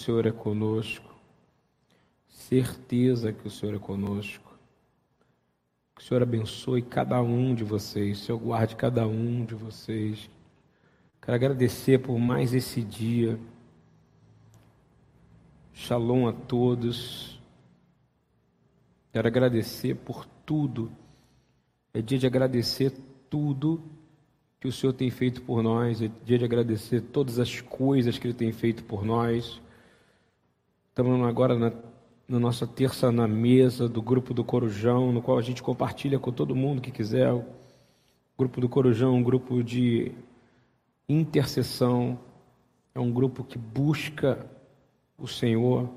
Senhor é conosco, certeza que o Senhor é conosco. Que o Senhor abençoe cada um de vocês, o Senhor guarde cada um de vocês. Quero agradecer por mais esse dia. Shalom a todos. Quero agradecer por tudo. É dia de agradecer tudo que o Senhor tem feito por nós. É dia de agradecer todas as coisas que Ele tem feito por nós. Estamos agora na, na nossa terça na mesa do grupo do Corujão, no qual a gente compartilha com todo mundo que quiser. O grupo do Corujão, um grupo de intercessão, é um grupo que busca o Senhor.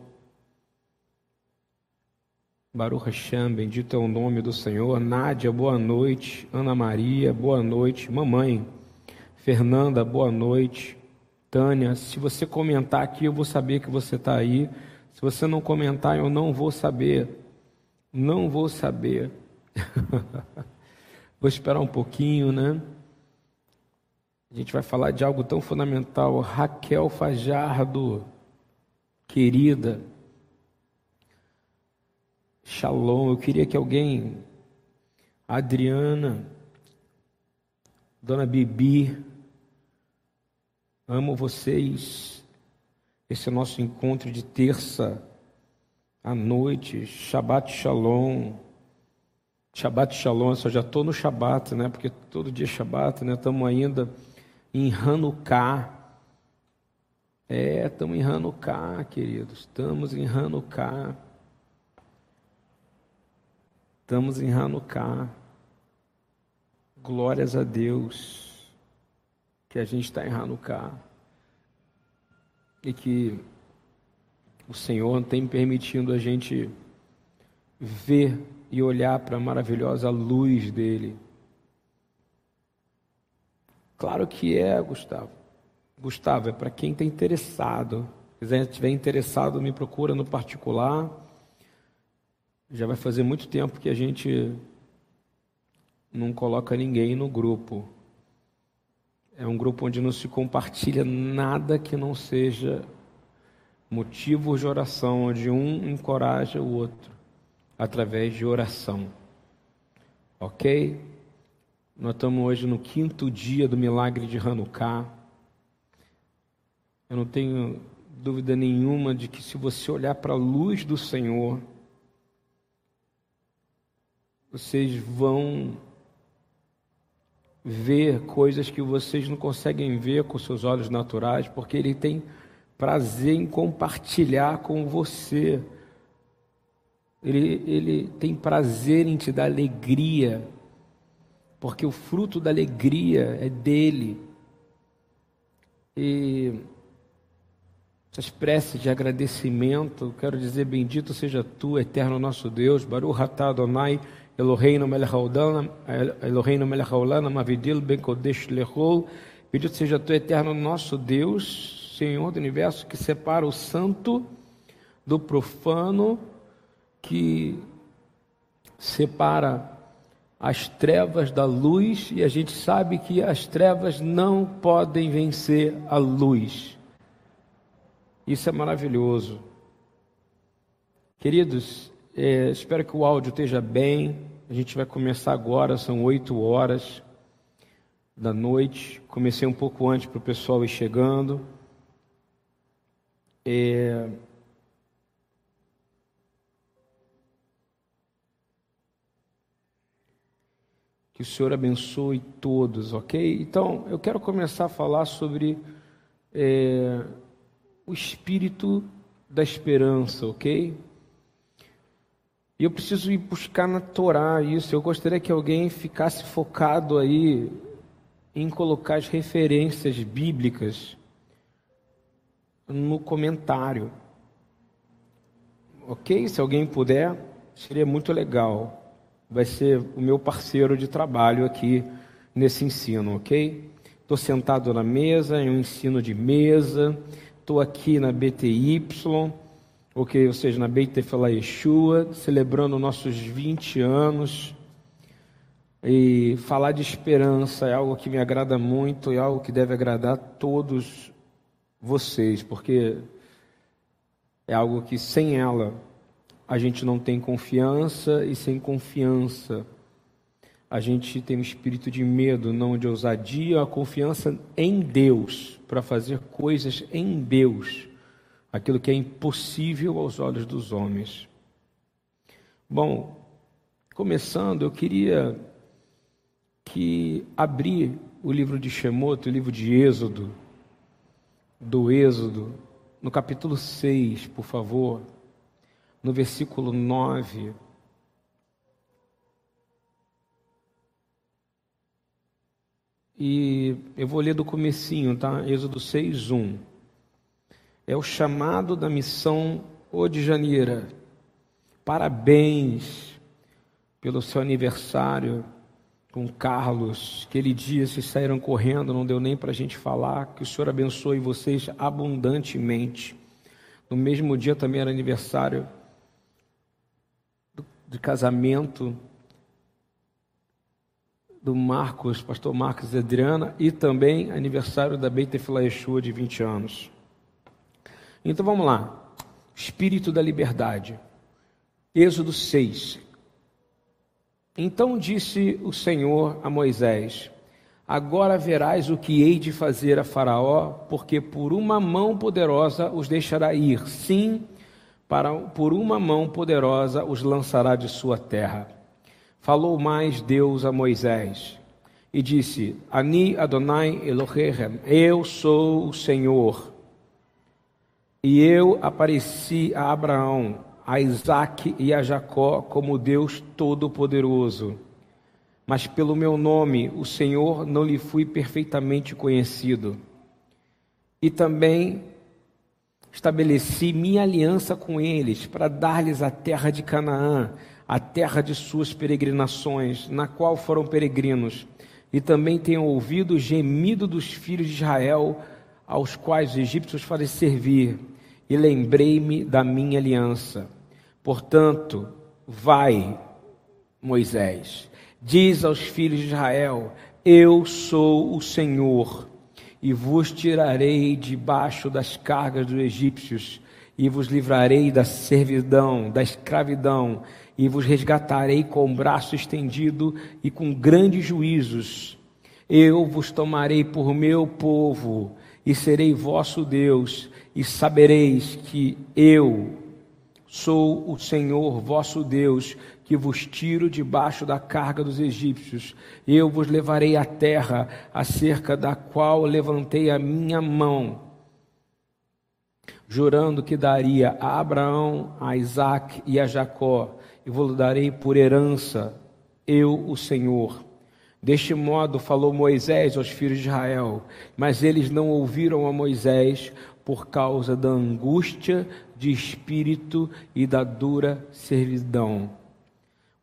Baruch Hashem, bendito é o nome do Senhor. Nádia, boa noite. Ana Maria, boa noite. Mamãe, Fernanda, boa noite. Tânia, se você comentar aqui, eu vou saber que você está aí. Se você não comentar, eu não vou saber. Não vou saber. vou esperar um pouquinho, né? A gente vai falar de algo tão fundamental. Raquel Fajardo, querida, Shalom. Eu queria que alguém, Adriana, Dona Bibi, amo vocês. Esse é nosso encontro de terça à noite, Shabbat Shalom. Shabbat Shalom, eu já estou no Shabbat, né? Porque todo dia é Shabbat, né? Estamos ainda em Hanukkah. É, estamos em Hanukkah, queridos. Estamos em Hanukkah. Estamos em Hanukkah. Glórias a Deus que a gente está em Hanukkah. E que o Senhor tem permitindo a gente ver e olhar para a maravilhosa luz dele. Claro que é, Gustavo. Gustavo, é para quem está interessado. Se estiver interessado, me procura no particular já vai fazer muito tempo que a gente não coloca ninguém no grupo. É um grupo onde não se compartilha nada que não seja motivo de oração, onde um encoraja o outro através de oração. Ok? Nós estamos hoje no quinto dia do milagre de Hanukkah. Eu não tenho dúvida nenhuma de que se você olhar para a luz do Senhor, vocês vão ver coisas que vocês não conseguem ver com seus olhos naturais, porque Ele tem prazer em compartilhar com você. Ele, ele tem prazer em te dar alegria, porque o fruto da alegria é dele. E essas preces de agradecimento, quero dizer, bendito seja tu, eterno nosso Deus, Baruch atah Adonai, Eloheinu melech haolam, Eloheinu melech haolam, amavidil ben kodesh lechol. Bendito seja tu, eterno nosso Deus, Senhor do universo, que separa o santo do profano, que separa as trevas da luz, e a gente sabe que as trevas não podem vencer a luz. Isso é maravilhoso. Queridos, é, espero que o áudio esteja bem. A gente vai começar agora, são oito horas da noite. Comecei um pouco antes para o pessoal ir chegando. É... Que o Senhor abençoe todos, ok? Então, eu quero começar a falar sobre é, o espírito da esperança, ok? E eu preciso ir buscar na Torá isso. Eu gostaria que alguém ficasse focado aí em colocar as referências bíblicas no comentário. Ok? Se alguém puder, seria muito legal. Vai ser o meu parceiro de trabalho aqui nesse ensino, ok? Estou sentado na mesa, em um ensino de mesa, estou aqui na BTY ok? Ou seja, na Beit Tefillah Yeshua, celebrando nossos 20 anos. E falar de esperança é algo que me agrada muito, é algo que deve agradar todos vocês, porque é algo que sem ela a gente não tem confiança e sem confiança a gente tem um espírito de medo, não de ousadia, a confiança em Deus para fazer coisas em Deus, aquilo que é impossível aos olhos dos homens. Bom, começando, eu queria que abrir o livro de Shemoto, o livro de Êxodo, do Êxodo, no capítulo 6, por favor, no versículo 9. E eu vou ler do comecinho, tá? Êxodo 6, 1. É o chamado da missão Ô de Janeira. Parabéns pelo seu aniversário com Carlos. Aquele dia vocês saíram correndo, não deu nem para a gente falar. Que o Senhor abençoe vocês abundantemente. No mesmo dia também era aniversário de casamento do Marcos, pastor Marcos e Adriana, e também aniversário da Beita Yeshua de 20 anos. Então vamos lá. Espírito da liberdade. Êxodo 6. Então disse o Senhor a Moisés: Agora verás o que hei de fazer a Faraó, porque por uma mão poderosa os deixará ir. Sim, para, por uma mão poderosa os lançará de sua terra. Falou mais Deus a Moisés e disse: Ani Adonai Elohechem, eu sou o Senhor. E eu apareci a Abraão, a Isaac e a Jacó como Deus Todo-Poderoso. Mas pelo meu nome, o Senhor, não lhe fui perfeitamente conhecido. E também estabeleci minha aliança com eles para dar-lhes a terra de Canaã a terra de suas peregrinações, na qual foram peregrinos, e também tenho ouvido o gemido dos filhos de Israel, aos quais os egípcios fazem servir, e lembrei-me da minha aliança. Portanto, vai, Moisés, diz aos filhos de Israel: Eu sou o Senhor, e vos tirarei debaixo das cargas dos egípcios, e vos livrarei da servidão, da escravidão, e vos resgatarei com o braço estendido e com grandes juízos. Eu vos tomarei por meu povo e serei vosso Deus, e sabereis que eu sou o Senhor vosso Deus, que vos tiro debaixo da carga dos egípcios. Eu vos levarei à terra, acerca da qual levantei a minha mão, jurando que daria a Abraão, a Isaac e a Jacó e vos darei por herança, eu, o Senhor. Deste modo falou Moisés aos filhos de Israel, mas eles não ouviram a Moisés por causa da angústia de espírito e da dura servidão.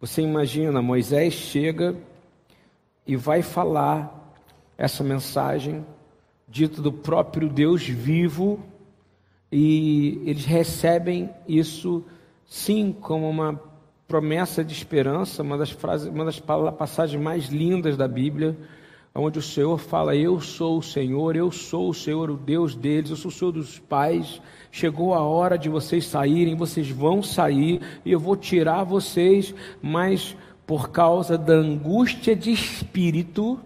Você imagina, Moisés chega e vai falar essa mensagem dita do próprio Deus vivo e eles recebem isso sim como uma promessa de esperança, uma das, frases, uma das passagens mais lindas da Bíblia, onde o Senhor fala: Eu sou o Senhor, eu sou o Senhor, o Deus deles, eu sou o Senhor dos pais. Chegou a hora de vocês saírem, vocês vão sair, e eu vou tirar vocês, mas por causa da angústia de espírito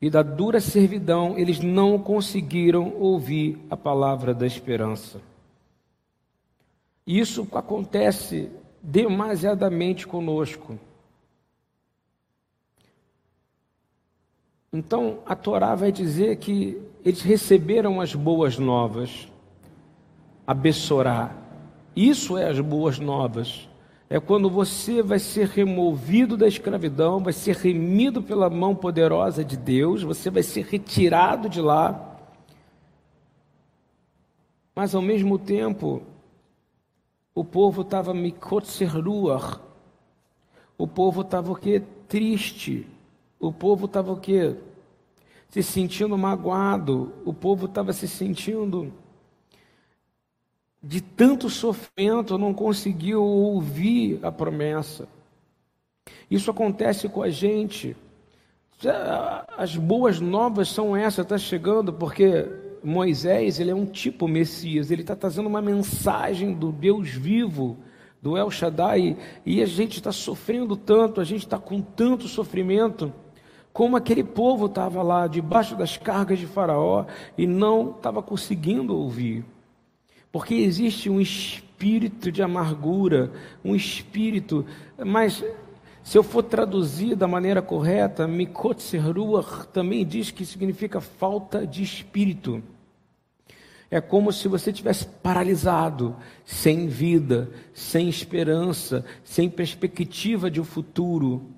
e da dura servidão, eles não conseguiram ouvir a palavra da esperança. Isso acontece demasiadamente conosco. Então, a Torá vai dizer que eles receberam as boas novas, a Bessorá. Isso é as boas novas. É quando você vai ser removido da escravidão, vai ser remido pela mão poderosa de Deus, você vai ser retirado de lá. Mas ao mesmo tempo, o povo estava mikotserruach. O povo estava o quê? Triste. O povo estava o quê? Se sentindo magoado. O povo estava se sentindo de tanto sofrimento, não conseguiu ouvir a promessa. Isso acontece com a gente. As boas novas são essas, está chegando, porque Moisés, ele é um tipo Messias, ele está trazendo uma mensagem do Deus vivo, do El Shaddai, e a gente está sofrendo tanto, a gente está com tanto sofrimento, como aquele povo estava lá debaixo das cargas de Faraó e não estava conseguindo ouvir. Porque existe um espírito de amargura, um espírito, mas se eu for traduzir da maneira correta, Mikot Serruach também diz que significa falta de espírito. É como se você tivesse paralisado, sem vida, sem esperança, sem perspectiva de um futuro.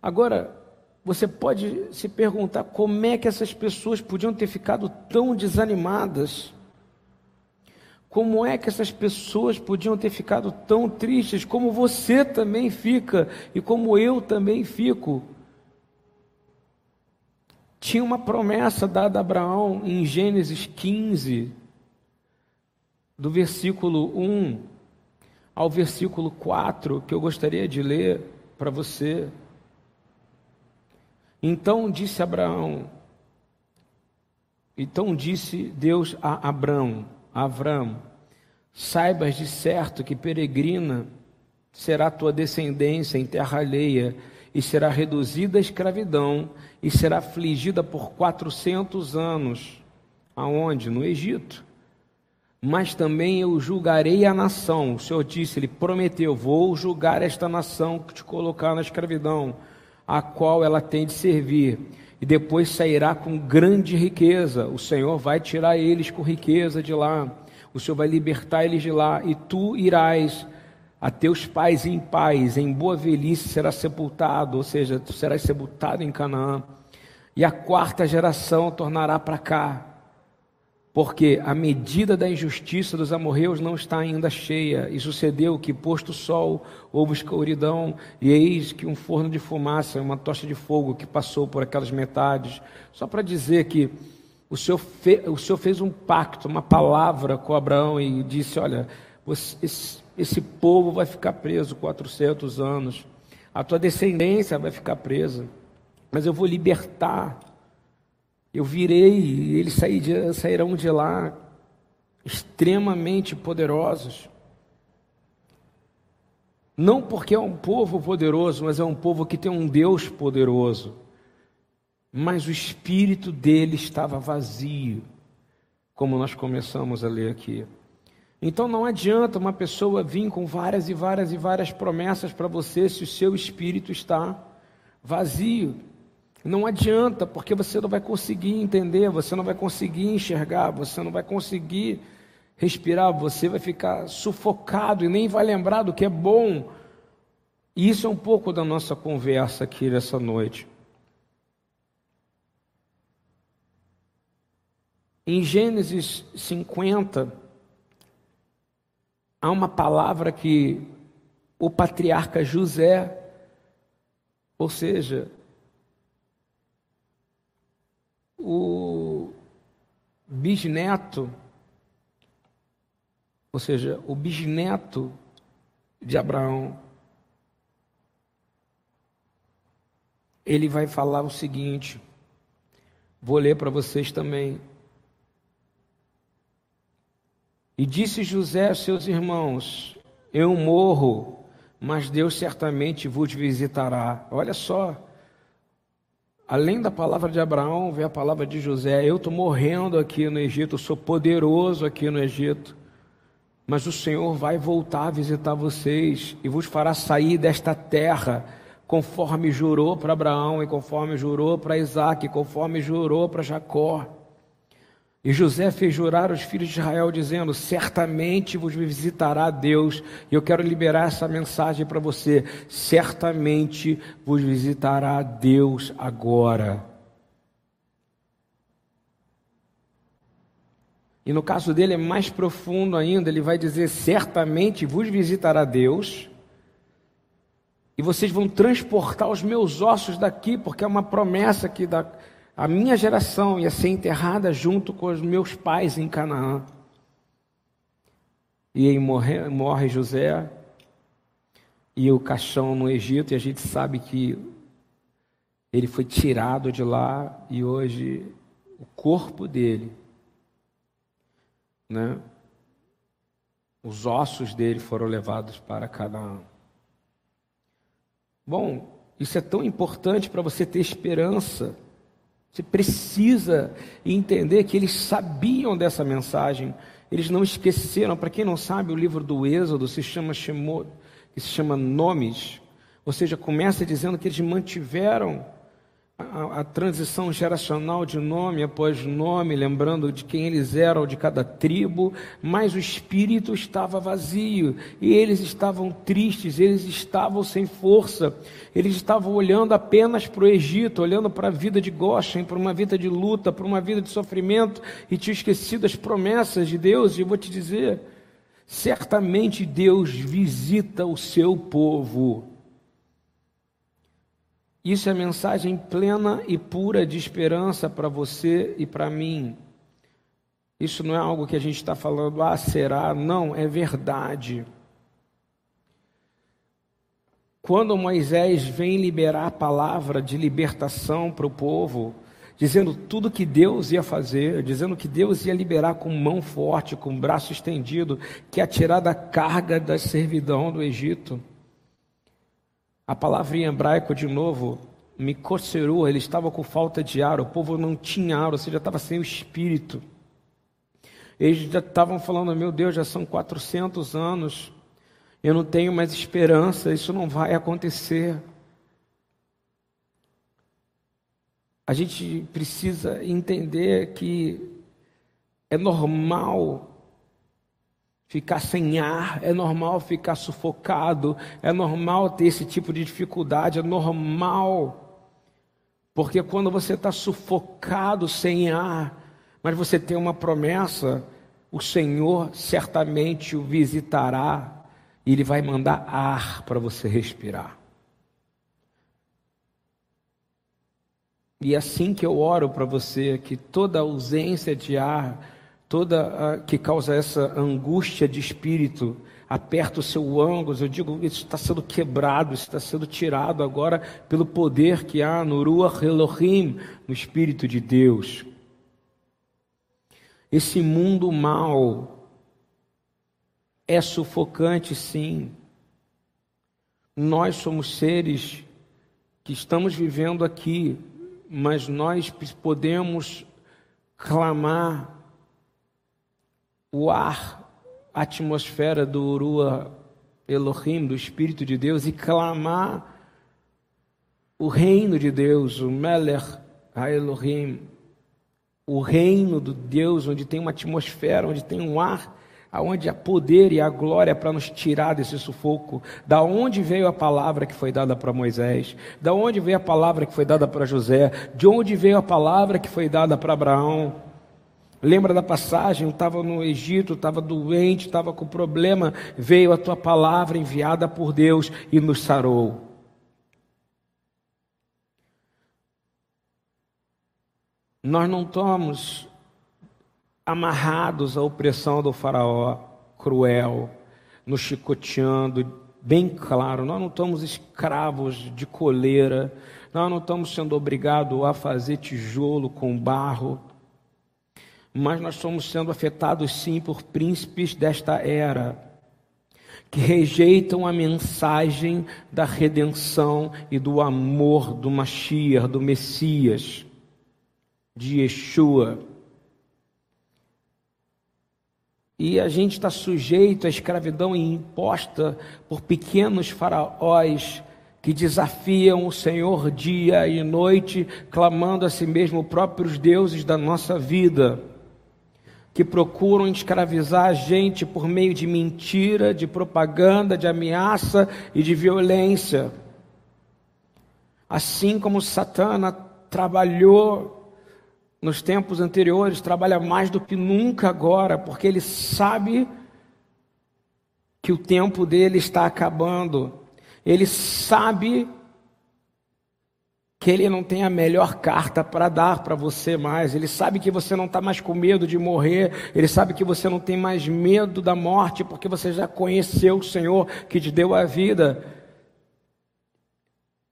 Agora, você pode se perguntar como é que essas pessoas podiam ter ficado tão desanimadas como é que essas pessoas podiam ter ficado tão tristes, como você também fica e como eu também fico? Tinha uma promessa dada a Abraão em Gênesis 15, do versículo 1 ao versículo 4, que eu gostaria de ler para você. Então disse Abraão, então disse Deus a Abraão, Avram, saibas de certo que peregrina será tua descendência em terra alheia, e será reduzida à escravidão, e será afligida por quatrocentos anos. Aonde? No Egito. Mas também eu julgarei a nação. O Senhor disse, ele prometeu: vou julgar esta nação que te colocar na escravidão, a qual ela tem de servir e depois sairá com grande riqueza. O Senhor vai tirar eles com riqueza de lá. O Senhor vai libertar eles de lá, e tu irás a teus pais em paz, em boa velhice será sepultado, ou seja, tu serás sepultado em Canaã. E a quarta geração tornará para cá, porque a medida da injustiça dos amorreus não está ainda cheia. E sucedeu que, posto o sol, houve escuridão, e eis que um forno de fumaça, uma tocha de fogo que passou por aquelas metades. Só para dizer que o Senhor, fe, o Senhor fez um pacto, uma palavra com Abraão e disse: Olha, você, esse, esse povo vai ficar preso 400 anos, a tua descendência vai ficar presa, mas eu vou libertar eu virei, eles sairão de lá extremamente poderosos. Não porque é um povo poderoso, mas é um povo que tem um Deus poderoso. Mas o espírito dele estava vazio, como nós começamos a ler aqui. Então não adianta uma pessoa vir com várias e várias e várias promessas para você se o seu espírito está vazio. Não adianta, porque você não vai conseguir entender, você não vai conseguir enxergar, você não vai conseguir respirar, você vai ficar sufocado e nem vai lembrar do que é bom. E isso é um pouco da nossa conversa aqui nessa noite. Em Gênesis 50, há uma palavra que o patriarca José, ou seja, o bisneto, ou seja, o bisneto de Abraão, ele vai falar o seguinte, vou ler para vocês também. E disse José aos seus irmãos: Eu morro, mas Deus certamente vos visitará. Olha só, Além da palavra de Abraão, vem a palavra de José. Eu estou morrendo aqui no Egito, eu sou poderoso aqui no Egito. Mas o Senhor vai voltar a visitar vocês e vos fará sair desta terra, conforme jurou para Abraão, e conforme jurou para Isaac, e conforme jurou para Jacó. E José fez jurar os filhos de Israel, dizendo: Certamente vos visitará Deus. E eu quero liberar essa mensagem para você: Certamente vos visitará Deus agora. E no caso dele é mais profundo ainda, ele vai dizer: Certamente vos visitará Deus. E vocês vão transportar os meus ossos daqui, porque é uma promessa que da a minha geração ia ser enterrada junto com os meus pais em Canaã. E aí morre, morre José e o caixão no Egito, e a gente sabe que ele foi tirado de lá e hoje o corpo dele, né? Os ossos dele foram levados para Canaã. Bom, isso é tão importante para você ter esperança. Você precisa entender que eles sabiam dessa mensagem, eles não esqueceram. Para quem não sabe, o livro do Êxodo se chama Shemot, que se chama Nomes, ou seja, começa dizendo que eles mantiveram a, a, transição geracional de nome após nome, lembrando de quem eles eram, de cada tribo, mas o espírito estava vazio e eles estavam tristes, eles estavam sem força, eles estavam olhando apenas para o Egito, olhando para a vida de Goshen, para uma vida de luta, para uma vida de sofrimento e tinham esquecido as promessas de Deus. E eu vou te dizer, certamente Deus visita o seu povo isso é mensagem plena e pura de esperança para você e para mim. Isso não é algo que a gente está falando, ah, será? Não, é verdade. Quando Moisés vem liberar a palavra de libertação para o povo, dizendo tudo que Deus ia fazer, dizendo que Deus ia liberar com mão forte, com braço estendido, que ia tirar da carga da servidão do Egito. A palavra em hebraico, de novo, Mikoseru, ele estava com falta de ar, o povo não tinha ar, ou seja, estava sem o espírito. Eles já estavam falando, meu Deus, já são 400 anos, eu não tenho mais esperança, isso não vai acontecer. A gente precisa entender que é normal ficar sem ar, é normal ficar sufocado, é normal ter esse tipo de dificuldade, é normal. Porque quando você está sufocado sem ar, mas você tem uma promessa, o Senhor certamente o visitará e Ele vai mandar ar para você respirar. E é assim que eu oro para você, que toda ausência de ar, toda a, que causa essa angústia de espírito, aperta o seu ângulo, eu digo, isso está sendo quebrado, isso está sendo tirado agora pelo poder que há no Ruach Elohim, no Espírito de Deus. Esse mundo mal é sufocante, sim. Nós somos seres que estamos vivendo aqui, mas nós podemos clamar o ar, a atmosfera do Urua Elohim, do Espírito de Deus, e clamar o reino de Deus, o Meler Elohim, o reino do Deus, onde tem uma atmosfera, onde tem um ar, aonde há poder e a glória para nos tirar desse sufoco. Da onde veio a palavra que foi dada para Moisés? Da onde veio a palavra que foi dada para José? De onde veio a palavra que foi dada para Abraão? Lembra da passagem? Estava no Egito, estava doente, estava com problema. Veio a tua palavra enviada por Deus e nos sarou. Nós não estamos amarrados à opressão do Faraó cruel, nos chicoteando, bem claro. Nós não estamos escravos de coleira, nós não estamos sendo obrigados a fazer tijolo com barro mas nós estamos sendo afetados sim por príncipes desta era, que rejeitam a mensagem da redenção e do amor do Mashiach, do Messias, de Yeshua. E a gente está sujeito à escravidão imposta por pequenos faraós que desafiam o Senhor dia e noite, clamando a si mesmo próprios deuses da nossa vida que procuram escravizar a gente por meio de mentira, de propaganda, de ameaça e de violência. Assim como Satana trabalhou nos tempos anteriores, trabalha mais do que nunca agora, porque ele sabe que o tempo dele está acabando. Ele sabe que ele não tem a melhor carta para dar para você mais. Ele sabe que você não está mais com medo de morrer. Ele sabe que você não tem mais medo da morte, porque você já conheceu o Senhor que te deu a vida.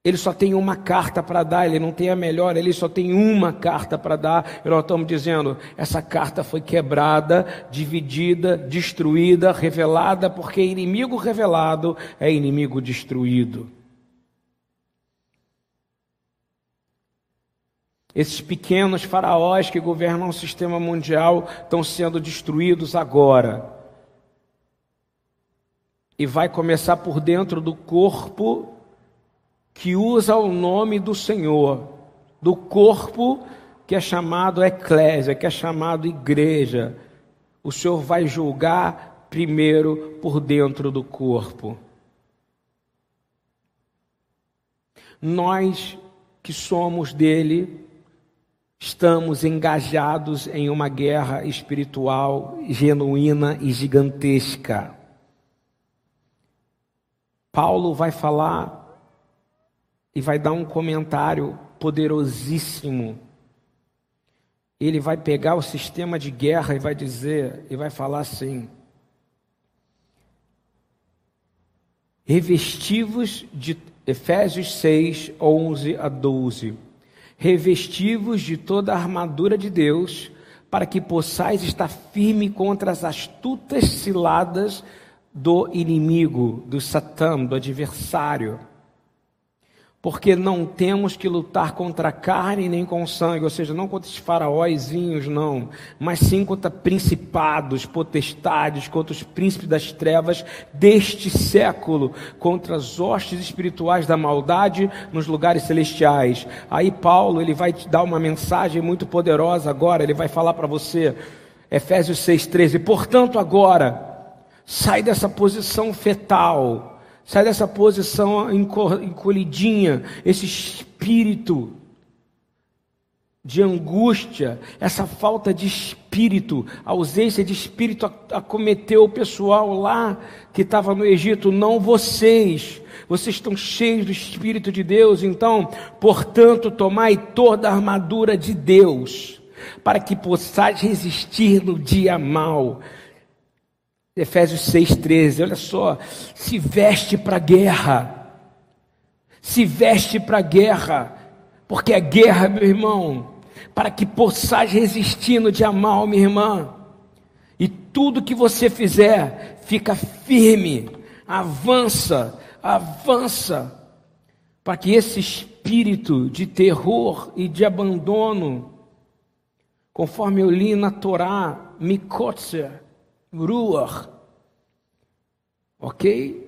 Ele só tem uma carta para dar, ele não tem a melhor, ele só tem uma carta para dar. E nós estamos dizendo: essa carta foi quebrada, dividida, destruída, revelada, porque inimigo revelado é inimigo destruído. Esses pequenos faraós que governam o sistema mundial estão sendo destruídos agora. E vai começar por dentro do corpo que usa o nome do Senhor, do corpo que é chamado eclésia, que é chamado igreja. O Senhor vai julgar primeiro por dentro do corpo. Nós que somos dele, estamos engajados em uma guerra espiritual genuína e gigantesca. Paulo vai falar e vai dar um comentário poderosíssimo. Ele vai pegar o sistema de guerra e vai dizer, e vai falar assim: revestivos de Efésios 6, 11 a 12. Revestivos de toda a armadura de Deus, para que possais estar firme contra as astutas ciladas do inimigo, do Satã, do adversário porque não temos que lutar contra a carne nem com sangue, ou seja, não contra esses faraóizinhos, não, mas sim contra principados, potestades, contra os príncipes das trevas deste século, contra as hostes espirituais da maldade nos lugares celestiais. Aí Paulo, ele vai te dar uma mensagem muito poderosa agora, ele vai falar para você, Efésios 6,13, portanto agora, sai dessa posição fetal, Sai dessa posição encolhidinha, esse espírito de angústia, essa falta de espírito, a ausência de espírito acometeu o pessoal lá que estava no Egito, não vocês. Vocês estão cheios do Espírito de Deus, então, portanto, tomai toda a armadura de Deus, para que possais resistir no dia mau. Efésios 6,13, olha só, se veste para a guerra, se veste para a guerra, porque a guerra, meu irmão, para que possais resistir no dia mal, minha irmã, e tudo que você fizer, fica firme, avança, avança, para que esse espírito de terror e de abandono, conforme eu li na Torá, Mikotzer, Ruach. Ok?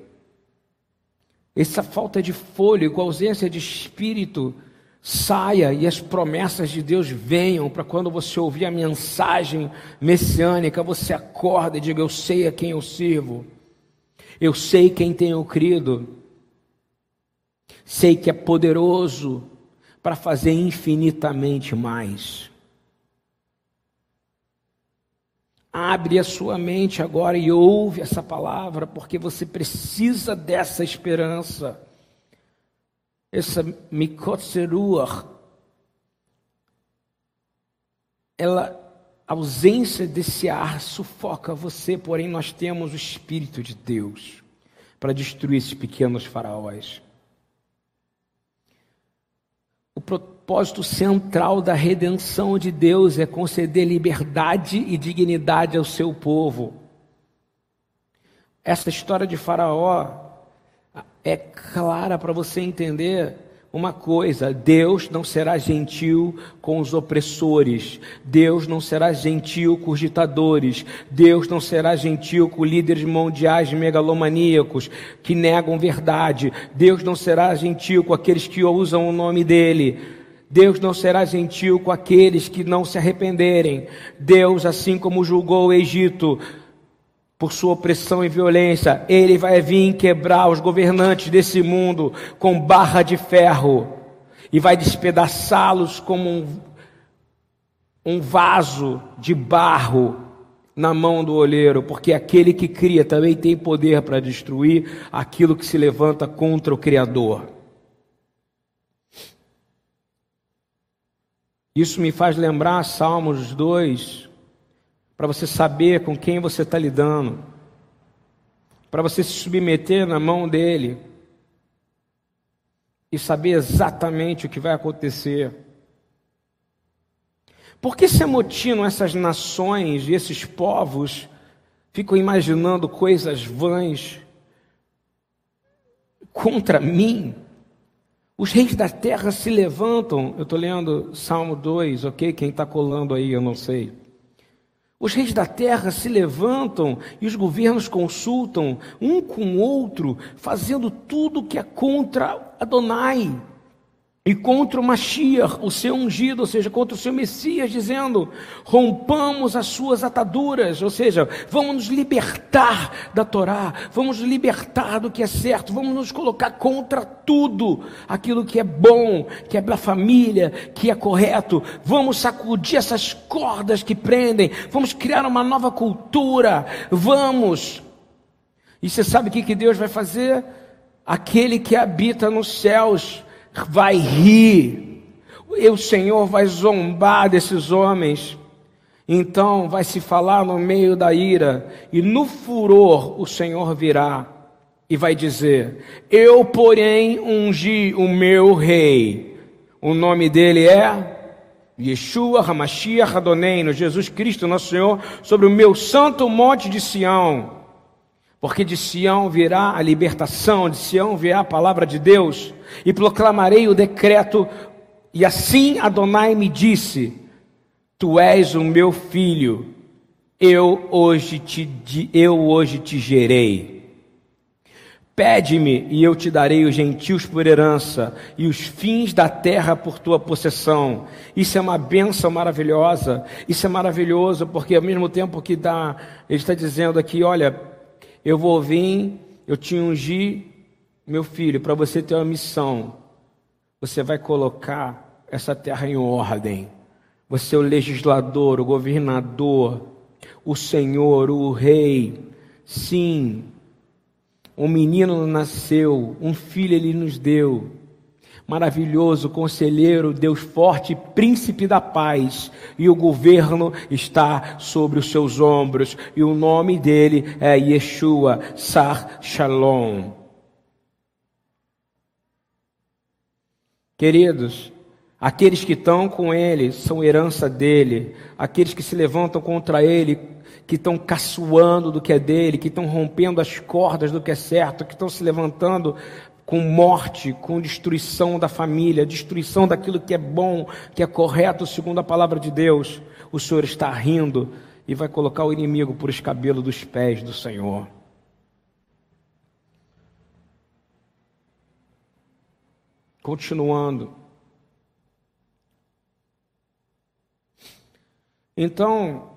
Essa falta de fôlego, ausência de espírito, saia e as promessas de Deus venham para quando você ouvir a mensagem messiânica, você acorda e diga: Eu sei a quem eu sirvo, eu sei quem tenho crido, sei que é poderoso para fazer infinitamente mais. Abre a sua mente agora e ouve essa palavra, porque você precisa dessa esperança. Essa mikotseruach, ela, a ausência desse ar sufoca você, porém nós temos o Espírito de Deus para destruir esses pequenos faraós. O propósito central da redenção de Deus é conceder liberdade e dignidade ao seu povo. Essa história de Faraó é clara para você entender uma coisa: Deus não será gentil com os opressores, Deus não será gentil com os ditadores, Deus não será gentil com líderes mundiais megalomaníacos que negam verdade, Deus não será gentil com aqueles que usam o nome dele. Deus não será gentil com aqueles que não se arrependerem. Deus, assim como julgou o Egito, por sua opressão e violência, ele vai vir quebrar os governantes desse mundo com barra de ferro e vai despedaçá-los como um, um vaso de barro na mão do olheiro, porque aquele que cria também tem poder para destruir aquilo que se levanta contra o Criador. Isso me faz lembrar Salmos 2, para você saber com quem você está lidando, para você se submeter na mão dele. e saber exatamente o que vai acontecer. Por que se amotinam essas nações e esses povos ficam imaginando coisas vãs contra mim? Os reis da terra se levantam. Eu estou lendo Salmo 2, ok? Quem está colando aí, eu não sei. Os reis da terra se levantam e os governos consultam um com o outro, fazendo tudo que é contra Adonai e contra o Mashiach, o seu ungido, ou seja, contra o seu Messias, dizendo: rompamos as suas ataduras, ou seja, vamos nos libertar da Torá, vamos nos libertar do que é certo, vamos nos colocar contra tudo aquilo que é bom, que é da família, que é correto, vamos sacudir essas cordas que prendem, vamos criar uma nova cultura, vamos. E você sabe o que Deus vai fazer? Aquele que habita nos céus vai rir, o Senhor vai zombar desses homens. Então vai se falar no meio da ira, e no furor o Senhor virá e vai dizer: Eu, porém, ungi o meu rei. O nome dele é Yeshua Hamashiach Adonai, Jesus Cristo, nosso Senhor, sobre o meu santo monte de Sião. Porque de Sião virá a libertação, de Sião virá a palavra de Deus, e proclamarei o decreto, e assim Adonai me disse: Tu és o meu filho, eu hoje te, eu hoje te gerei. Pede-me e eu te darei os gentios por herança e os fins da terra por tua possessão. Isso é uma benção maravilhosa. Isso é maravilhoso porque ao mesmo tempo que dá, ele está dizendo aqui, olha, eu vou vir, eu te ungi, meu filho, para você ter uma missão. Você vai colocar essa terra em ordem. Você é o legislador, o governador, o senhor, o rei. Sim, um menino nasceu, um filho ele nos deu maravilhoso, conselheiro, Deus forte, príncipe da paz, e o governo está sobre os seus ombros, e o nome dele é Yeshua Sar Shalom. Queridos, aqueles que estão com ele são herança dele, aqueles que se levantam contra ele, que estão caçoando do que é dele, que estão rompendo as cordas do que é certo, que estão se levantando com morte, com destruição da família, destruição daquilo que é bom, que é correto segundo a palavra de Deus, o Senhor está rindo e vai colocar o inimigo por escabelo dos pés do Senhor. Continuando. Então,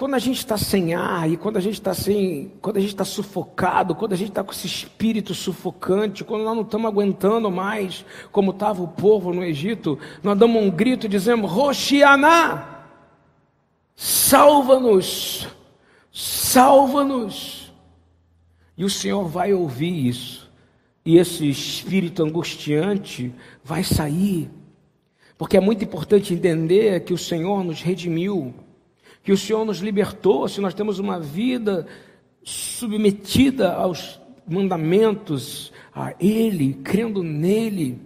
Quando a gente está sem ar e quando a gente está sem, quando a gente está sufocado, quando a gente está com esse espírito sufocante, quando nós não estamos aguentando mais, como estava o povo no Egito, nós damos um grito e dizemos: Roshianá, salva-nos, salva-nos. E o Senhor vai ouvir isso, e esse espírito angustiante vai sair, porque é muito importante entender que o Senhor nos redimiu que o Senhor nos libertou, se nós temos uma vida submetida aos mandamentos, a Ele, crendo nele.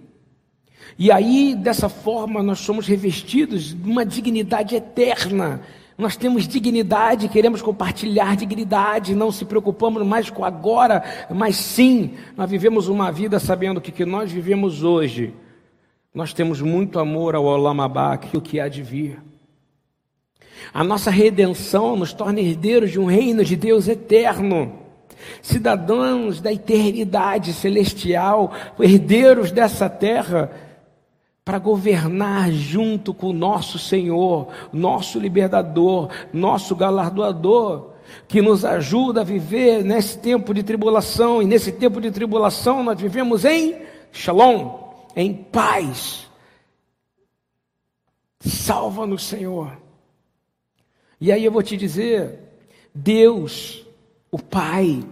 E aí, dessa forma, nós somos revestidos de uma dignidade eterna. Nós temos dignidade, queremos compartilhar dignidade, não se preocupamos mais com agora, mas sim, nós vivemos uma vida sabendo que que nós vivemos hoje, nós temos muito amor ao Olamabá, o que há de vir. A nossa redenção nos torna herdeiros de um reino de Deus eterno, cidadãos da eternidade celestial, herdeiros dessa terra, para governar junto com o nosso Senhor, nosso libertador, nosso galardoador, que nos ajuda a viver nesse tempo de tribulação, e nesse tempo de tribulação nós vivemos em shalom, em paz. Salva-nos, Senhor. E aí eu vou te dizer: Deus, o Pai,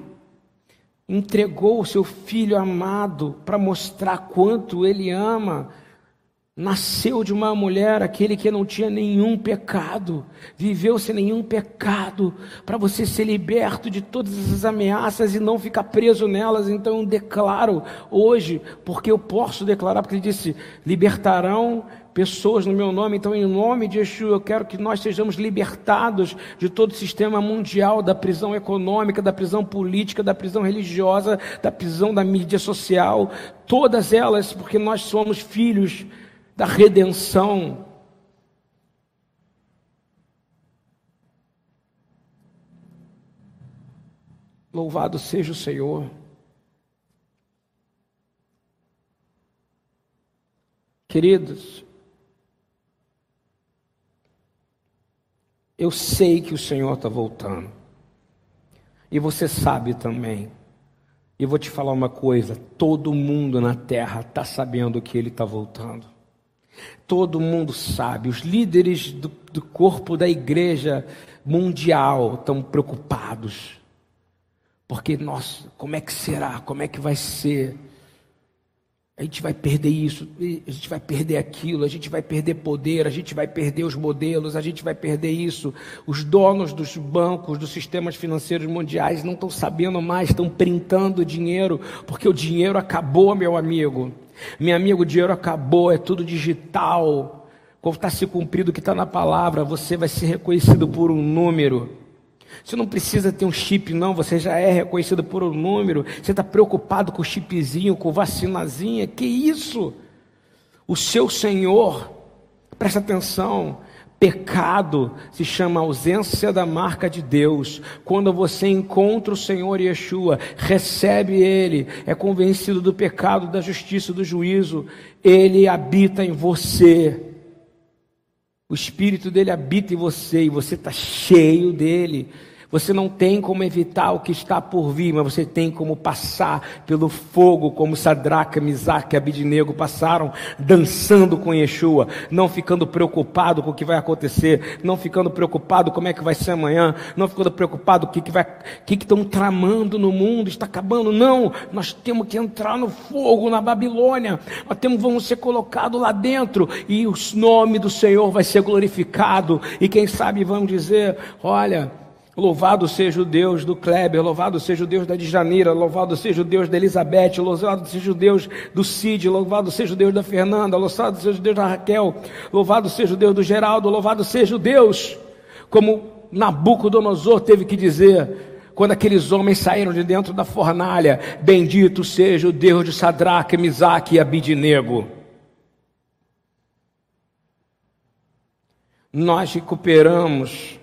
entregou o seu filho amado para mostrar quanto ele ama Nasceu de uma mulher aquele que não tinha nenhum pecado, viveu sem nenhum pecado, para você ser liberto de todas essas ameaças e não ficar preso nelas. Então eu declaro hoje, porque eu posso declarar, porque ele disse: libertarão pessoas no meu nome. Então, em nome de Yeshua, eu quero que nós sejamos libertados de todo o sistema mundial, da prisão econômica, da prisão política, da prisão religiosa, da prisão da mídia social, todas elas, porque nós somos filhos da redenção. Louvado seja o Senhor. Queridos, eu sei que o Senhor está voltando, e você sabe também. E vou te falar uma coisa: todo mundo na terra está sabendo que Ele está voltando. Todo mundo sabe, os líderes do, do corpo da igreja mundial estão preocupados. Porque, nossa, como é que será? Como é que vai ser? A gente vai perder isso, a gente vai perder aquilo, a gente vai perder poder, a gente vai perder os modelos, a gente vai perder isso. Os donos dos bancos, dos sistemas financeiros mundiais não estão sabendo mais, estão printando dinheiro, porque o dinheiro acabou, meu amigo. Meu amigo, o dinheiro acabou, é tudo digital. Quando está se cumprido o que está na palavra, você vai ser reconhecido por um número. Você não precisa ter um chip, não, você já é reconhecido por um número. Você está preocupado com o chipzinho, com vacinazinha. Que isso? O seu Senhor, presta atenção, Pecado se chama ausência da marca de Deus. Quando você encontra o Senhor Yeshua, recebe Ele, é convencido do pecado, da justiça, do juízo, Ele habita em você. O Espírito dele habita em você e você está cheio dele. Você não tem como evitar o que está por vir, mas você tem como passar pelo fogo, como Sadraca, Misaque e Abidinego passaram, dançando com Yeshua, não ficando preocupado com o que vai acontecer, não ficando preocupado como é que vai ser amanhã, não ficando preocupado com o que, que vai, que estão tramando no mundo, está acabando. Não, nós temos que entrar no fogo na Babilônia, nós temos, vamos ser colocados lá dentro e o nome do Senhor vai ser glorificado. E quem sabe vamos dizer: olha, Louvado seja o Deus do Kleber, louvado seja o Deus da Djanira, louvado seja o Deus da Elizabeth, louvado seja o Deus do Cid, louvado seja o Deus da Fernanda, louvado seja o Deus da Raquel, louvado seja o Deus do Geraldo, louvado seja o Deus, como Nabucodonosor teve que dizer, quando aqueles homens saíram de dentro da fornalha, bendito seja o Deus de Sadraque, Misaque e Abidinego. Nós recuperamos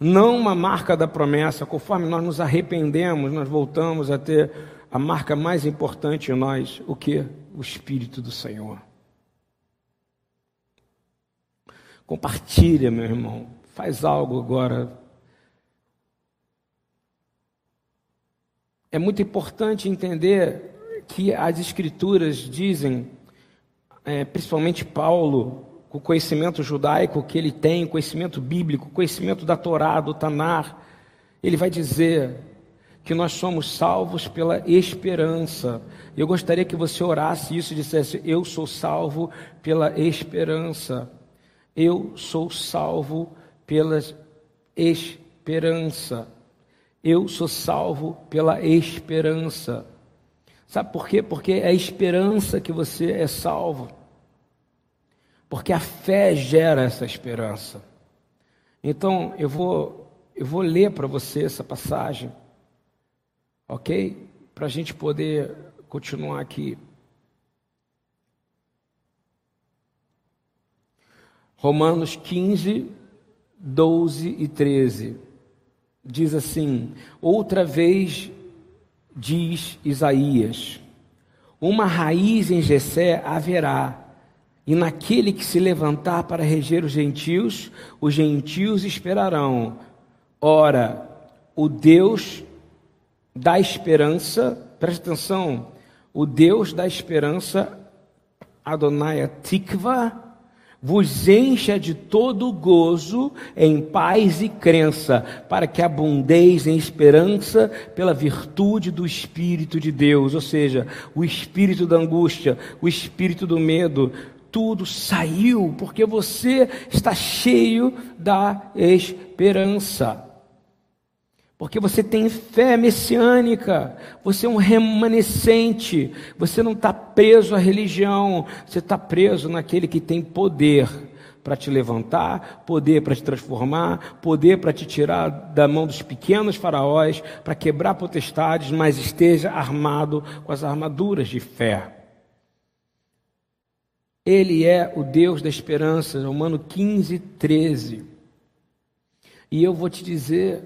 não uma marca da promessa, conforme nós nos arrependemos, nós voltamos a ter a marca mais importante em nós, o que? O Espírito do Senhor. Compartilha, meu irmão, faz algo agora. É muito importante entender que as Escrituras dizem, é, principalmente Paulo, com o conhecimento judaico que ele tem, conhecimento bíblico, conhecimento da Torá, do Tanar, ele vai dizer que nós somos salvos pela esperança. Eu gostaria que você orasse isso e dissesse: Eu sou salvo pela esperança. Eu sou salvo pela esperança. Eu sou salvo pela esperança. Sabe por quê? Porque é a esperança que você é salvo. Porque a fé gera essa esperança. Então, eu vou, eu vou ler para você essa passagem, ok? Para a gente poder continuar aqui. Romanos 15, 12 e 13. Diz assim: Outra vez diz Isaías: Uma raiz em Jessé haverá e naquele que se levantar para reger os gentios, os gentios esperarão. Ora, o Deus da esperança, presta atenção, o Deus da esperança, Adonai Tikva, vos encha de todo gozo em paz e crença, para que abundeis em esperança pela virtude do Espírito de Deus, ou seja, o espírito da angústia, o espírito do medo, tudo saiu, porque você está cheio da esperança. Porque você tem fé messiânica, você é um remanescente, você não está preso à religião, você está preso naquele que tem poder para te levantar, poder para te transformar, poder para te tirar da mão dos pequenos faraós, para quebrar potestades, mas esteja armado com as armaduras de fé. Ele é o Deus da esperança, Romano 15, 13. E eu vou te dizer,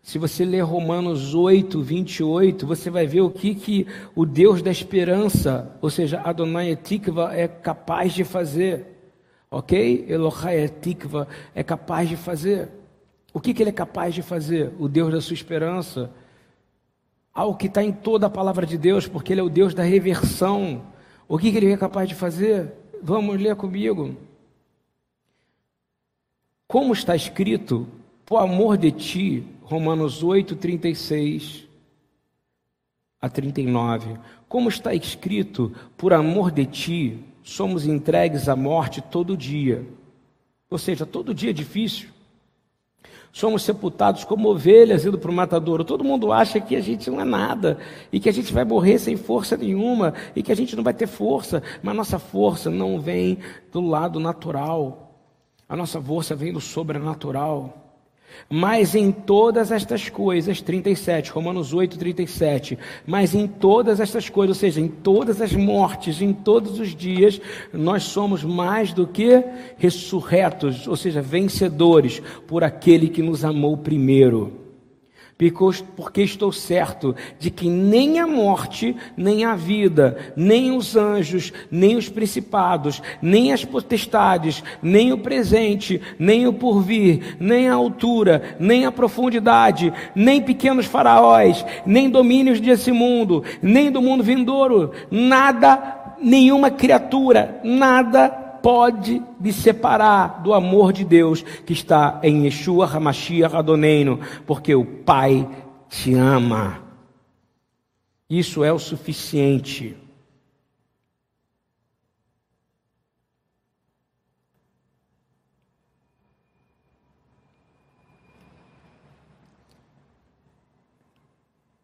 se você ler Romanos 8, 28, você vai ver o que, que o Deus da esperança, ou seja, Adonai Etikva, é capaz de fazer. Ok? Elohai Etikva é capaz de fazer. O que, que ele é capaz de fazer? O Deus da sua esperança. Algo que está em toda a palavra de Deus, porque ele é o Deus da reversão. O que, que ele é capaz de fazer? Vamos ler comigo. Como está escrito, por amor de ti, Romanos 8, 36 a 39. Como está escrito, por amor de ti, somos entregues à morte todo dia. Ou seja, todo dia é difícil. Somos sepultados como ovelhas indo para o matadouro. Todo mundo acha que a gente não é nada e que a gente vai morrer sem força nenhuma e que a gente não vai ter força, mas nossa força não vem do lado natural. A nossa força vem do sobrenatural. Mas em todas estas coisas, 37, Romanos 8, 37, mas em todas estas coisas, ou seja, em todas as mortes, em todos os dias, nós somos mais do que ressurretos, ou seja, vencedores por aquele que nos amou primeiro porque estou certo de que nem a morte, nem a vida, nem os anjos, nem os principados, nem as potestades, nem o presente, nem o porvir, nem a altura, nem a profundidade, nem pequenos faraós, nem domínios desse mundo, nem do mundo vindouro, nada, nenhuma criatura, nada pode me separar do amor de Deus que está em Yeshua HaMashiach Adoneino, porque o Pai te ama. Isso é o suficiente.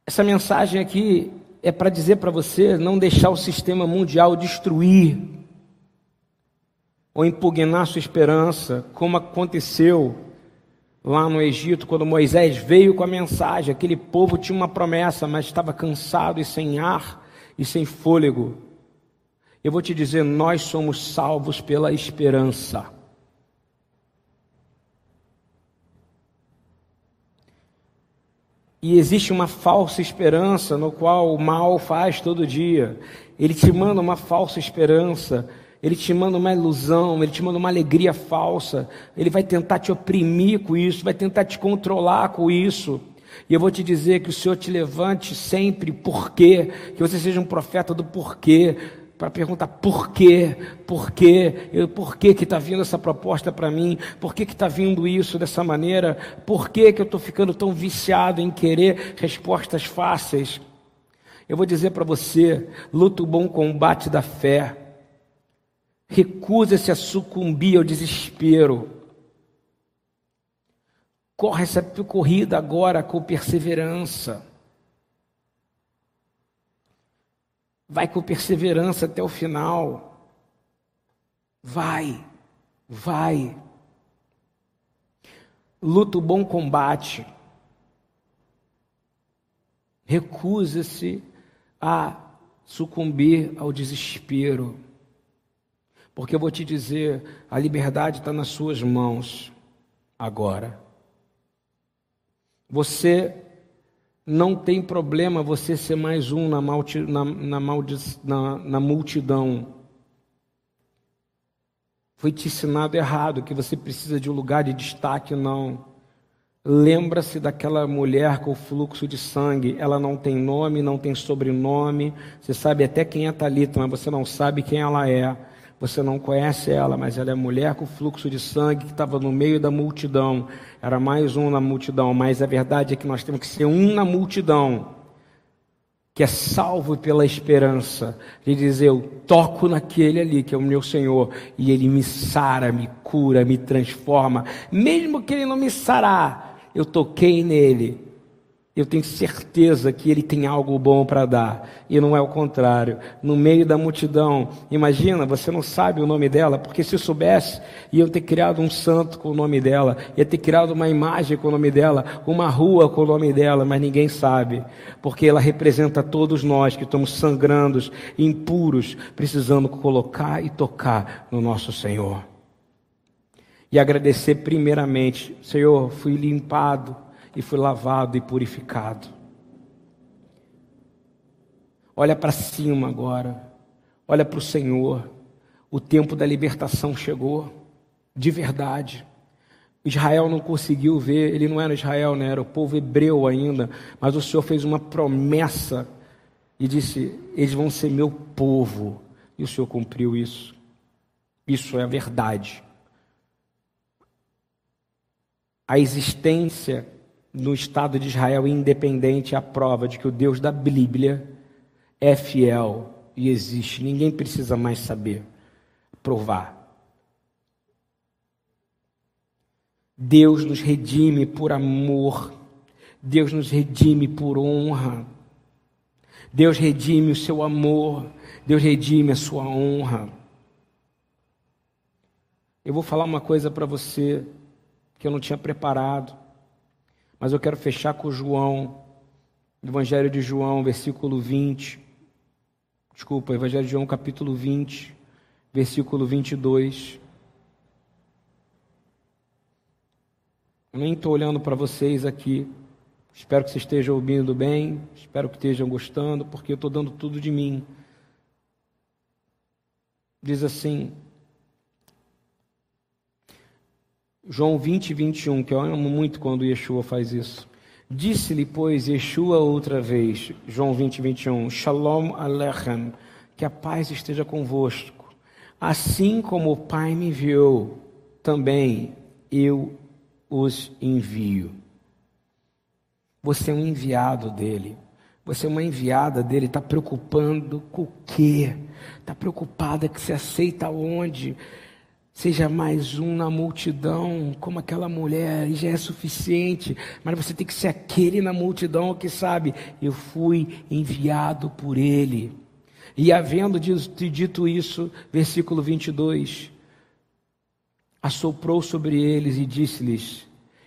Essa mensagem aqui é para dizer para você não deixar o sistema mundial destruir ou impugnar sua esperança, como aconteceu lá no Egito, quando Moisés veio com a mensagem. Aquele povo tinha uma promessa, mas estava cansado e sem ar e sem fôlego. Eu vou te dizer: nós somos salvos pela esperança. E existe uma falsa esperança no qual o mal faz todo dia. Ele te manda uma falsa esperança ele te manda uma ilusão, ele te manda uma alegria falsa, ele vai tentar te oprimir com isso, vai tentar te controlar com isso. E eu vou te dizer que o Senhor te levante sempre por quê, que você seja um profeta do porquê, para perguntar por quê, por quê, por que está vindo essa proposta para mim, por que está vindo isso dessa maneira, por que que eu estou ficando tão viciado em querer respostas fáceis. Eu vou dizer para você, luta o bom combate da fé, Recusa-se a sucumbir ao desespero. Corre essa corrida agora com perseverança. Vai com perseverança até o final. Vai, vai. Luta o bom combate. Recusa-se a sucumbir ao desespero. Porque eu vou te dizer, a liberdade está nas suas mãos agora. Você não tem problema você ser mais um na, na, na, na, na multidão. Foi te ensinado errado que você precisa de um lugar de destaque, não. Lembra-se daquela mulher com fluxo de sangue. Ela não tem nome, não tem sobrenome. Você sabe até quem é Talita, mas você não sabe quem ela é. Você não conhece ela, mas ela é mulher com fluxo de sangue que estava no meio da multidão. Era mais um na multidão, mas a verdade é que nós temos que ser um na multidão. que é salvo pela esperança, de dizer: Eu toco naquele ali que é o meu Senhor, e ele me sara, me cura, me transforma, mesmo que ele não me sarar, eu toquei nele eu tenho certeza que ele tem algo bom para dar, e não é o contrário. No meio da multidão, imagina, você não sabe o nome dela, porque se soubesse, ia ter criado um santo com o nome dela, ia ter criado uma imagem com o nome dela, uma rua com o nome dela, mas ninguém sabe, porque ela representa todos nós que estamos sangrando, impuros, precisando colocar e tocar no nosso Senhor. E agradecer primeiramente, Senhor, fui limpado e fui lavado e purificado. Olha para cima agora, olha para o Senhor. O tempo da libertação chegou, de verdade. Israel não conseguiu ver, ele não era Israel, né? era o povo hebreu ainda, mas o Senhor fez uma promessa e disse: Eles vão ser meu povo. E o Senhor cumpriu isso. Isso é a verdade. A existência no Estado de Israel independente a prova de que o Deus da Bíblia é fiel e existe. Ninguém precisa mais saber, provar. Deus nos redime por amor, Deus nos redime por honra, Deus redime o seu amor, Deus redime a sua honra. Eu vou falar uma coisa para você que eu não tinha preparado. Mas eu quero fechar com João, Evangelho de João, versículo 20. Desculpa, Evangelho de João, capítulo 20, versículo 22. Eu nem estou olhando para vocês aqui. Espero que vocês estejam ouvindo bem, espero que estejam gostando, porque eu estou dando tudo de mim. Diz assim: João 20, 21, que eu amo muito quando Yeshua faz isso. Disse-lhe, pois, Yeshua outra vez, João 20, 21, Shalom Alechem, que a paz esteja convosco. Assim como o Pai me enviou, também eu os envio. Você é um enviado dele. Você é uma enviada dele, está preocupando com o quê? Está preocupada que se aceita onde? Seja mais um na multidão, como aquela mulher, já é suficiente, mas você tem que ser aquele na multidão que sabe, eu fui enviado por ele. E havendo dito isso, versículo 22, assoprou sobre eles e disse-lhes: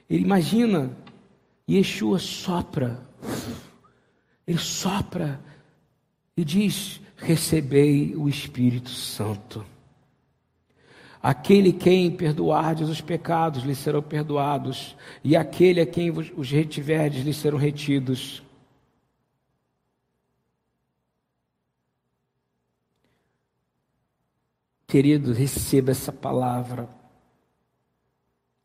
Ele imagina, Yeshua sopra, ele sopra e diz: Recebei o Espírito Santo. Aquele quem perdoardes os pecados lhe serão perdoados, e aquele a quem os retiverdes lhe serão retidos. Querido, receba essa palavra.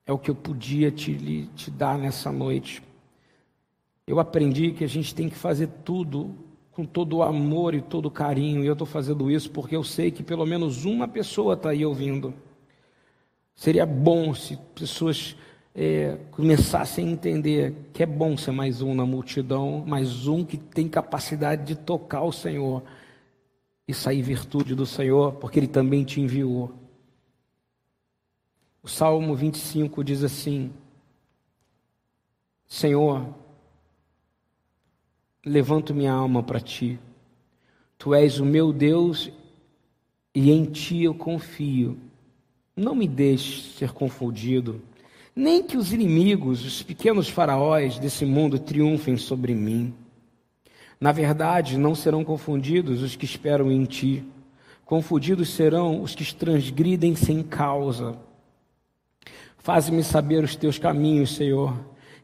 É o que eu podia te, te dar nessa noite. Eu aprendi que a gente tem que fazer tudo com todo o amor e todo o carinho, e eu estou fazendo isso porque eu sei que pelo menos uma pessoa está aí ouvindo. Seria bom se pessoas é, começassem a entender que é bom ser mais um na multidão, mais um que tem capacidade de tocar o Senhor e sair virtude do Senhor, porque Ele também te enviou. O Salmo 25 diz assim: Senhor, levanto minha alma para ti. Tu és o meu Deus e em ti eu confio. Não me deixe ser confundido, nem que os inimigos, os pequenos faraós desse mundo triunfem sobre mim. Na verdade, não serão confundidos os que esperam em ti, confundidos serão os que transgridem sem causa. Faze-me saber os teus caminhos, Senhor,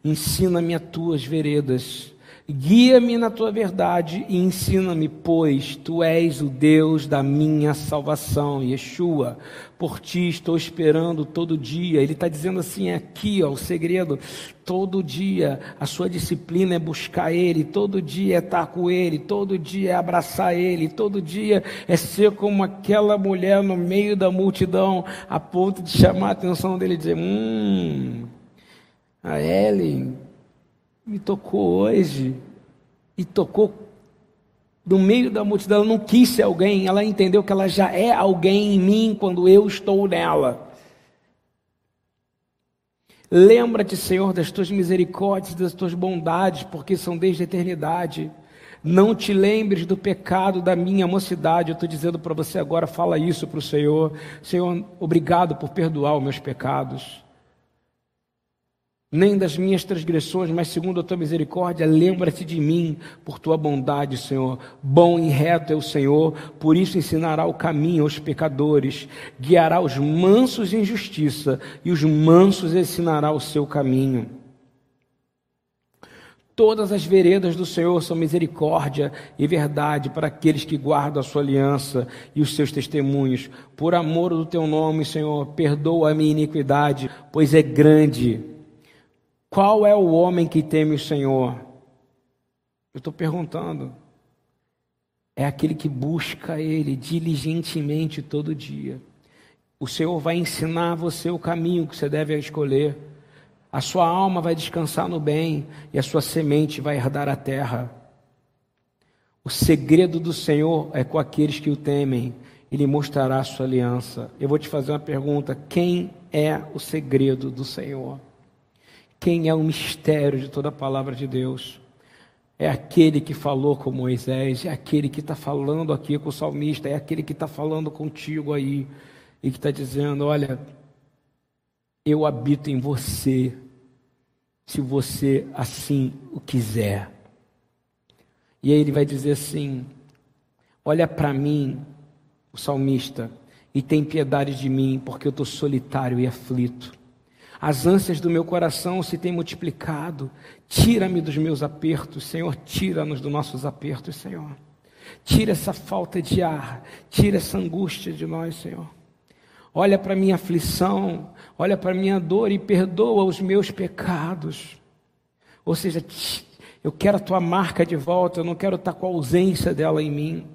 ensina-me as tuas veredas. Guia-me na tua verdade e ensina-me, pois tu és o Deus da minha salvação, Yeshua. Por ti estou esperando todo dia. Ele está dizendo assim aqui, ó, o segredo. Todo dia a sua disciplina é buscar Ele, todo dia é estar com Ele, todo dia é abraçar Ele, todo dia é ser como aquela mulher no meio da multidão, a ponto de chamar a atenção dele e dizer: Hum, a Ellen me tocou hoje e tocou no meio da multidão, ela não quis ser alguém, ela entendeu que ela já é alguém em mim quando eu estou nela. Lembra-te, Senhor, das tuas misericórdias, das tuas bondades, porque são desde a eternidade. Não te lembres do pecado da minha mocidade. Eu estou dizendo para você agora, fala isso para o Senhor. Senhor, obrigado por perdoar os meus pecados nem das minhas transgressões, mas segundo a tua misericórdia, lembra-te de mim por tua bondade, Senhor. Bom e reto é o Senhor, por isso ensinará o caminho aos pecadores, guiará os mansos em justiça, e os mansos ensinará o seu caminho. Todas as veredas do Senhor são misericórdia e verdade para aqueles que guardam a sua aliança e os seus testemunhos. Por amor do teu nome, Senhor, perdoa a minha iniquidade, pois é grande qual é o homem que teme o Senhor? Eu estou perguntando. É aquele que busca Ele diligentemente todo dia. O Senhor vai ensinar você o caminho que você deve escolher. A sua alma vai descansar no bem e a sua semente vai herdar a terra. O segredo do Senhor é com aqueles que o temem. Ele mostrará a sua aliança. Eu vou te fazer uma pergunta: quem é o segredo do Senhor? Quem é o mistério de toda a palavra de Deus? É aquele que falou com Moisés, é aquele que está falando aqui com o salmista, é aquele que está falando contigo aí e que está dizendo: Olha, eu habito em você, se você assim o quiser. E aí ele vai dizer assim: Olha para mim, o salmista, e tem piedade de mim, porque eu estou solitário e aflito. As ânsias do meu coração se têm multiplicado. Tira-me dos meus apertos, Senhor. Tira-nos dos nossos apertos, Senhor. Tira essa falta de ar. Tira essa angústia de nós, Senhor. Olha para minha aflição. Olha para minha dor e perdoa os meus pecados. Ou seja, eu quero a tua marca de volta. Eu não quero estar com a ausência dela em mim.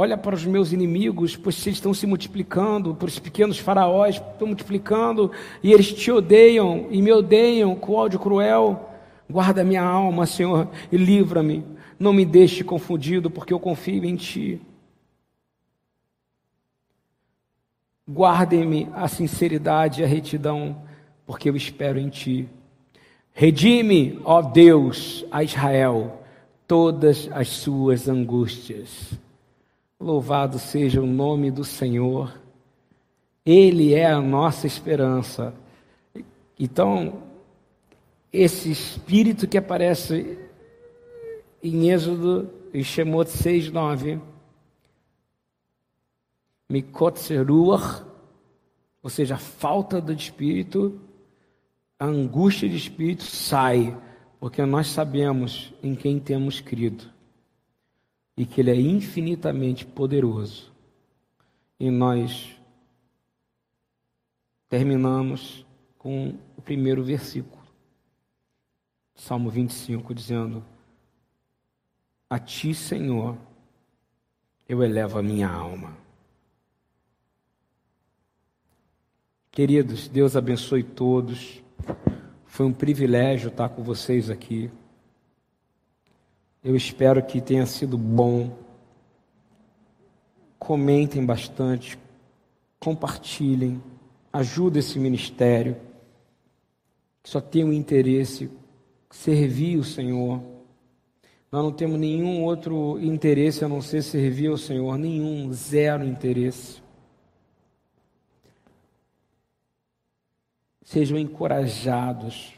Olha para os meus inimigos, pois eles estão se multiplicando, para os pequenos faraós estão multiplicando, e eles te odeiam e me odeiam com ódio cruel. Guarda minha alma, Senhor, e livra-me. Não me deixe confundido, porque eu confio em Ti. Guardem-me a sinceridade e a retidão, porque eu espero em Ti. Redime, ó Deus, a Israel, todas as suas angústias. Louvado seja o nome do Senhor. Ele é a nossa esperança. Então, esse espírito que aparece em Êxodo, em Shemot 6, 9, Mikotzeruach, ou seja, a falta do espírito, a angústia de espírito sai, porque nós sabemos em quem temos crido e que Ele é infinitamente poderoso. E nós terminamos com o primeiro versículo, Salmo 25, dizendo: A Ti, Senhor, eu elevo a minha alma. Queridos, Deus abençoe todos. Foi um privilégio estar com vocês aqui. Eu espero que tenha sido bom. Comentem bastante, compartilhem, ajudem esse ministério. Que só tem o interesse servir o Senhor. Nós não temos nenhum outro interesse a não ser servir ao Senhor, nenhum, zero interesse. Sejam encorajados,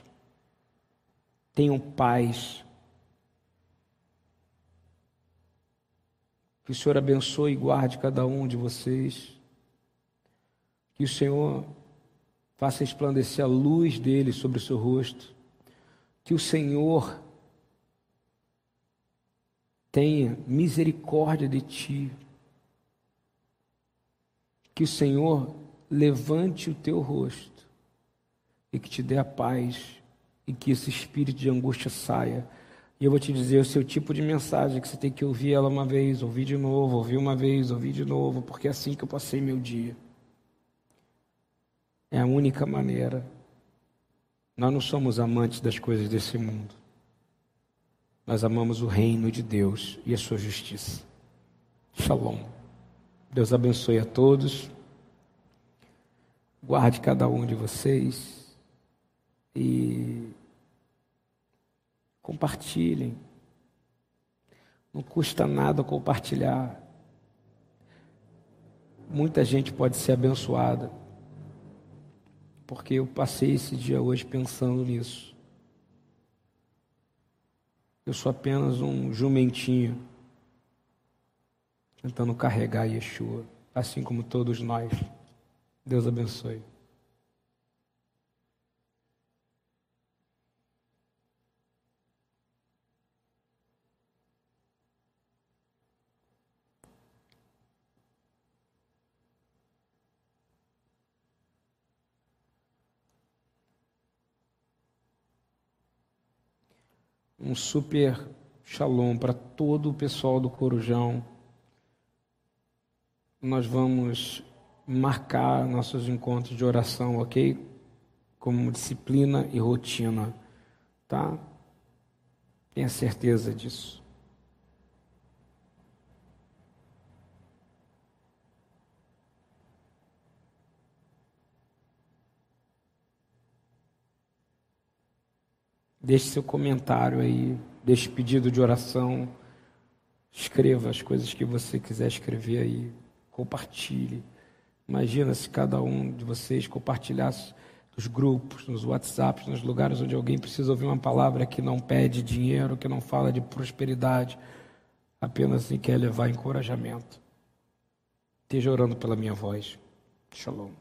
tenham paz. Que o Senhor abençoe e guarde cada um de vocês. Que o Senhor faça resplandecer a luz dele sobre o seu rosto. Que o Senhor tenha misericórdia de ti. Que o Senhor levante o teu rosto e que te dê a paz e que esse espírito de angústia saia e eu vou te dizer o seu tipo de mensagem que você tem que ouvir ela uma vez, ouvir de novo, ouvir uma vez, ouvir de novo, porque é assim que eu passei meu dia. É a única maneira. Nós não somos amantes das coisas desse mundo. nós amamos o reino de Deus e a sua justiça. Shalom. Deus abençoe a todos. Guarde cada um de vocês e compartilhem. Não custa nada compartilhar. Muita gente pode ser abençoada. Porque eu passei esse dia hoje pensando nisso. Eu sou apenas um jumentinho tentando carregar Yeshua, assim como todos nós. Deus abençoe. Um super shalom para todo o pessoal do Corujão. Nós vamos marcar nossos encontros de oração, ok? Como disciplina e rotina, tá? Tenha certeza disso. Deixe seu comentário aí, deixe pedido de oração. Escreva as coisas que você quiser escrever aí. Compartilhe. Imagina se cada um de vocês compartilhasse nos grupos, nos WhatsApps, nos lugares onde alguém precisa ouvir uma palavra que não pede dinheiro, que não fala de prosperidade, apenas assim quer levar encorajamento. Esteja orando pela minha voz. Shalom.